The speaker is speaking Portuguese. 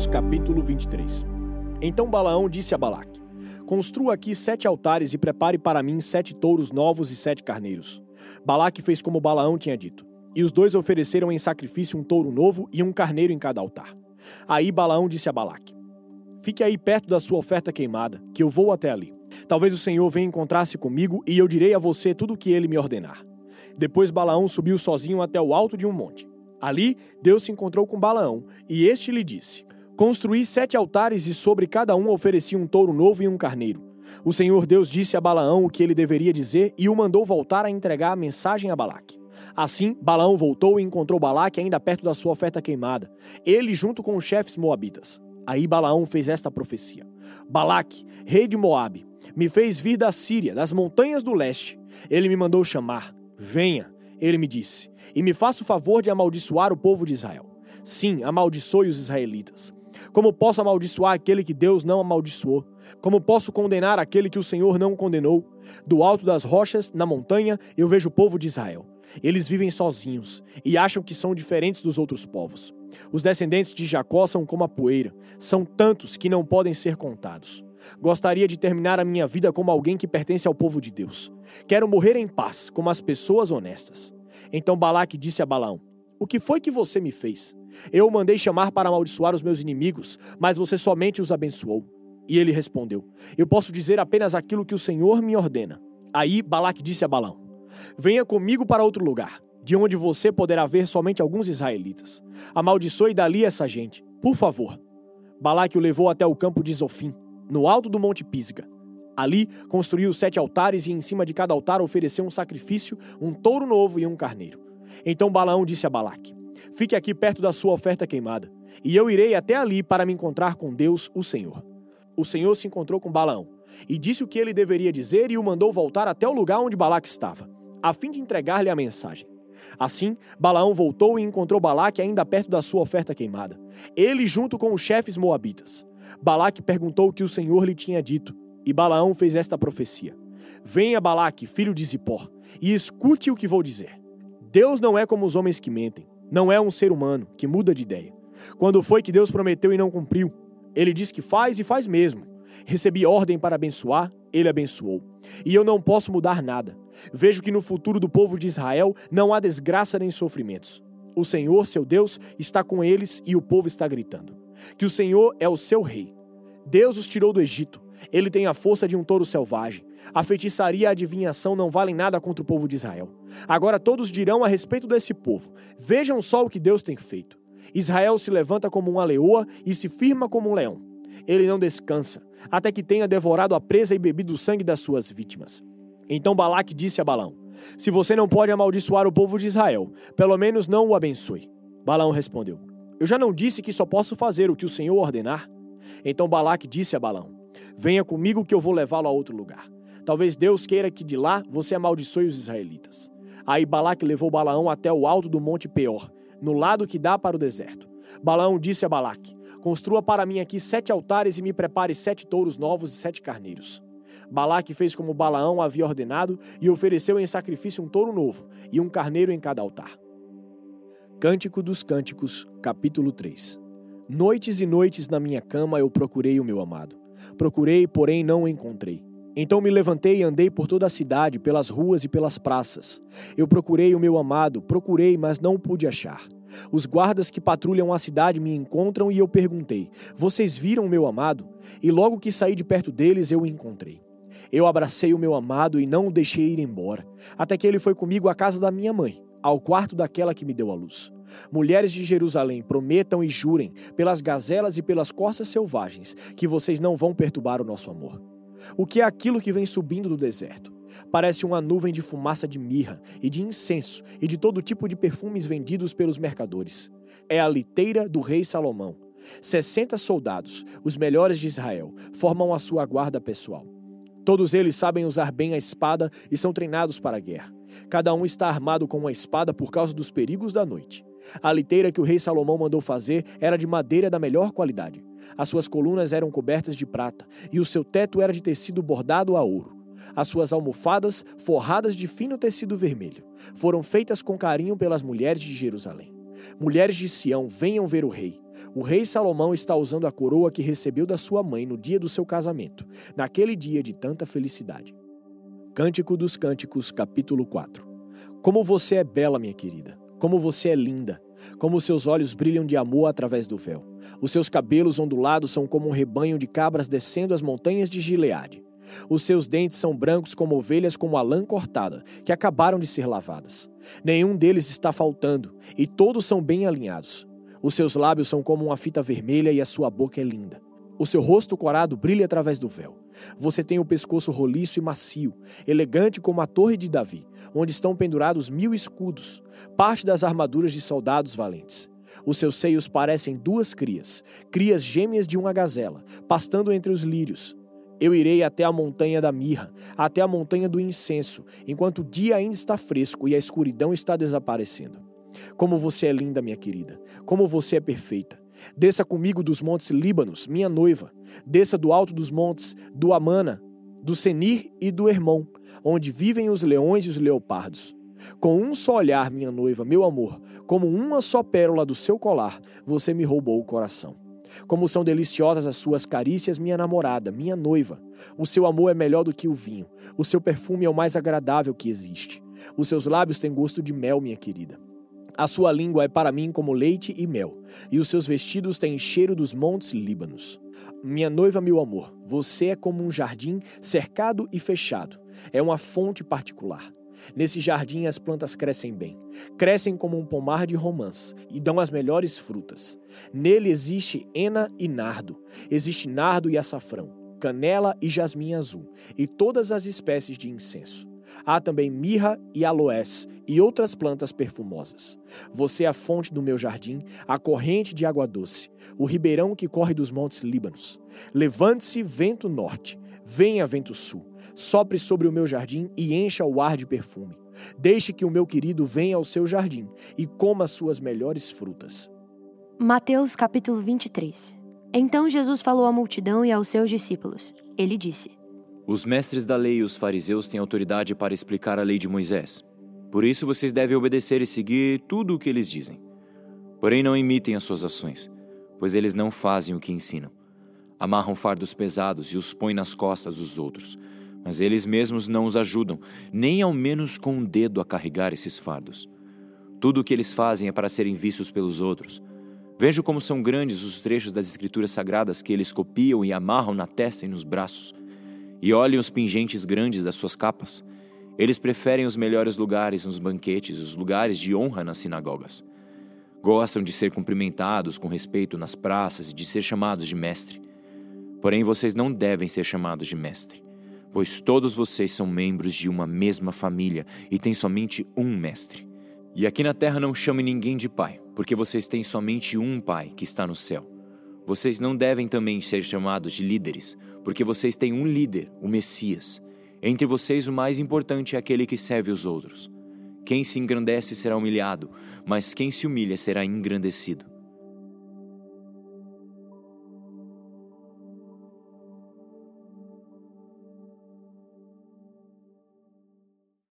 Cânticos, capítulo 23. Então Balaão disse a Balaque: Construa aqui sete altares e prepare para mim sete touros novos e sete carneiros. Balaque fez como Balaão tinha dito, e os dois ofereceram em sacrifício um touro novo e um carneiro em cada altar. Aí Balaão disse a Balaque: Fique aí perto da sua oferta queimada, que eu vou até ali. Talvez o Senhor venha encontrar-se comigo e eu direi a você tudo o que ele me ordenar. Depois Balaão subiu sozinho até o alto de um monte. Ali, Deus se encontrou com Balaão, e este lhe disse: Construí sete altares e sobre cada um ofereci um touro novo e um carneiro. O Senhor Deus disse a Balaão o que ele deveria dizer e o mandou voltar a entregar a mensagem a Balaque. Assim, Balaão voltou e encontrou Balaque ainda perto da sua oferta queimada, ele junto com os chefes moabitas. Aí Balaão fez esta profecia: Balaque, rei de Moabe, me fez vir da Síria, das montanhas do leste. Ele me mandou chamar. Venha, ele me disse, e me faça o favor de amaldiçoar o povo de Israel. Sim, amaldiçoe os israelitas. Como posso amaldiçoar aquele que Deus não amaldiçoou? Como posso condenar aquele que o Senhor não condenou? Do alto das rochas, na montanha, eu vejo o povo de Israel. Eles vivem sozinhos e acham que são diferentes dos outros povos. Os descendentes de Jacó são como a poeira, são tantos que não podem ser contados. Gostaria de terminar a minha vida como alguém que pertence ao povo de Deus. Quero morrer em paz, como as pessoas honestas. Então Balaque disse a Balaão: O que foi que você me fez? Eu o mandei chamar para amaldiçoar os meus inimigos, mas você somente os abençoou. E ele respondeu: Eu posso dizer apenas aquilo que o Senhor me ordena. Aí Balaque disse a Balaão: Venha comigo para outro lugar, de onde você poderá ver somente alguns israelitas. Amaldiçoe dali essa gente, por favor. Balaque o levou até o campo de Zofim no alto do Monte Pisga. Ali construiu sete altares e em cima de cada altar ofereceu um sacrifício, um touro novo e um carneiro. Então Balaão disse a Balaque: Fique aqui perto da sua oferta queimada, e eu irei até ali para me encontrar com Deus, o Senhor. O Senhor se encontrou com Balaão e disse o que ele deveria dizer e o mandou voltar até o lugar onde Balaque estava, a fim de entregar-lhe a mensagem. Assim, Balaão voltou e encontrou Balaque ainda perto da sua oferta queimada, ele junto com os chefes moabitas. Balaque perguntou o que o Senhor lhe tinha dito, e Balaão fez esta profecia: Venha, Balaque, filho de Zippor, e escute o que vou dizer. Deus não é como os homens que mentem, não é um ser humano que muda de ideia. Quando foi que Deus prometeu e não cumpriu? Ele diz que faz e faz mesmo. Recebi ordem para abençoar, ele abençoou. E eu não posso mudar nada. Vejo que no futuro do povo de Israel não há desgraça nem sofrimentos. O Senhor, seu Deus, está com eles e o povo está gritando que o Senhor é o seu rei. Deus os tirou do Egito. Ele tem a força de um touro selvagem. A feitiçaria e a adivinhação não valem nada contra o povo de Israel. Agora todos dirão a respeito desse povo: Vejam só o que Deus tem feito. Israel se levanta como uma leoa e se firma como um leão. Ele não descansa, até que tenha devorado a presa e bebido o sangue das suas vítimas. Então Balaque disse a Balão: Se você não pode amaldiçoar o povo de Israel, pelo menos não o abençoe. Balão respondeu: eu já não disse que só posso fazer o que o Senhor ordenar? Então Balaque disse a Balão: Venha comigo que eu vou levá-lo a outro lugar. Talvez Deus queira que de lá você amaldiçoe os israelitas. Aí Balaque levou Balaão até o alto do monte Peor, no lado que dá para o deserto. Balaão disse a Balaque: Construa para mim aqui sete altares e me prepare sete touros novos e sete carneiros. Balaque fez como Balaão havia ordenado e ofereceu em sacrifício um touro novo e um carneiro em cada altar. Cântico dos Cânticos, capítulo 3 Noites e noites na minha cama eu procurei o meu amado. Procurei, porém não o encontrei. Então me levantei e andei por toda a cidade, pelas ruas e pelas praças. Eu procurei o meu amado, procurei, mas não o pude achar. Os guardas que patrulham a cidade me encontram e eu perguntei: Vocês viram o meu amado? E logo que saí de perto deles, eu o encontrei. Eu abracei o meu amado e não o deixei ir embora, até que ele foi comigo à casa da minha mãe ao quarto daquela que me deu a luz. Mulheres de Jerusalém, prometam e jurem, pelas gazelas e pelas corças selvagens, que vocês não vão perturbar o nosso amor. O que é aquilo que vem subindo do deserto? Parece uma nuvem de fumaça de mirra e de incenso e de todo tipo de perfumes vendidos pelos mercadores. É a liteira do rei Salomão. Sessenta soldados, os melhores de Israel, formam a sua guarda pessoal. Todos eles sabem usar bem a espada e são treinados para a guerra. Cada um está armado com uma espada por causa dos perigos da noite. A liteira que o rei Salomão mandou fazer era de madeira da melhor qualidade. As suas colunas eram cobertas de prata e o seu teto era de tecido bordado a ouro. As suas almofadas, forradas de fino tecido vermelho, foram feitas com carinho pelas mulheres de Jerusalém. Mulheres de Sião, venham ver o rei. O rei Salomão está usando a coroa que recebeu da sua mãe no dia do seu casamento, naquele dia de tanta felicidade. Cântico dos Cânticos, capítulo 4. Como você é bela, minha querida. Como você é linda. Como seus olhos brilham de amor através do véu. Os seus cabelos ondulados são como um rebanho de cabras descendo as montanhas de Gileade. Os seus dentes são brancos como ovelhas com a lã cortada, que acabaram de ser lavadas. Nenhum deles está faltando, e todos são bem alinhados. Os seus lábios são como uma fita vermelha e a sua boca é linda. O seu rosto corado brilha através do véu. Você tem o pescoço roliço e macio, elegante como a torre de Davi, onde estão pendurados mil escudos, parte das armaduras de soldados valentes. Os seus seios parecem duas crias, crias gêmeas de uma gazela, pastando entre os lírios. Eu irei até a montanha da mirra, até a montanha do incenso, enquanto o dia ainda está fresco e a escuridão está desaparecendo. Como você é linda, minha querida, como você é perfeita. Desça comigo dos montes Líbanos, minha noiva. Desça do alto dos montes do Amana, do Senir e do Hermon, onde vivem os leões e os leopardos. Com um só olhar, minha noiva, meu amor, como uma só pérola do seu colar, você me roubou o coração. Como são deliciosas as suas carícias, minha namorada, minha noiva. O seu amor é melhor do que o vinho. O seu perfume é o mais agradável que existe. Os seus lábios têm gosto de mel, minha querida. A sua língua é para mim como leite e mel, e os seus vestidos têm cheiro dos montes Líbanos. Minha noiva, meu amor, você é como um jardim cercado e fechado. É uma fonte particular. Nesse jardim as plantas crescem bem, crescem como um pomar de romãs e dão as melhores frutas. Nele existe ena e nardo, existe nardo e açafrão, canela e jasmim azul, e todas as espécies de incenso. Há também mirra e aloés e outras plantas perfumosas. Você é a fonte do meu jardim, a corrente de água doce, o ribeirão que corre dos montes Líbanos. Levante-se, vento norte, venha, vento sul, sopre sobre o meu jardim e encha o ar de perfume. Deixe que o meu querido venha ao seu jardim e coma suas melhores frutas. Mateus capítulo 23 Então Jesus falou à multidão e aos seus discípulos. Ele disse: os mestres da lei e os fariseus têm autoridade para explicar a lei de Moisés. Por isso vocês devem obedecer e seguir tudo o que eles dizem. Porém, não imitem as suas ações, pois eles não fazem o que ensinam. Amarram fardos pesados e os põem nas costas dos outros, mas eles mesmos não os ajudam, nem ao menos com um dedo a carregar esses fardos. Tudo o que eles fazem é para serem vistos pelos outros. Vejo como são grandes os trechos das Escrituras Sagradas que eles copiam e amarram na testa e nos braços e olhem os pingentes grandes das suas capas. Eles preferem os melhores lugares nos banquetes os lugares de honra nas sinagogas. Gostam de ser cumprimentados com respeito nas praças e de ser chamados de mestre. Porém, vocês não devem ser chamados de mestre, pois todos vocês são membros de uma mesma família e têm somente um mestre. E aqui na terra não chame ninguém de pai, porque vocês têm somente um pai que está no céu. Vocês não devem também ser chamados de líderes, porque vocês têm um líder, o Messias. Entre vocês, o mais importante é aquele que serve os outros. Quem se engrandece será humilhado, mas quem se humilha será engrandecido.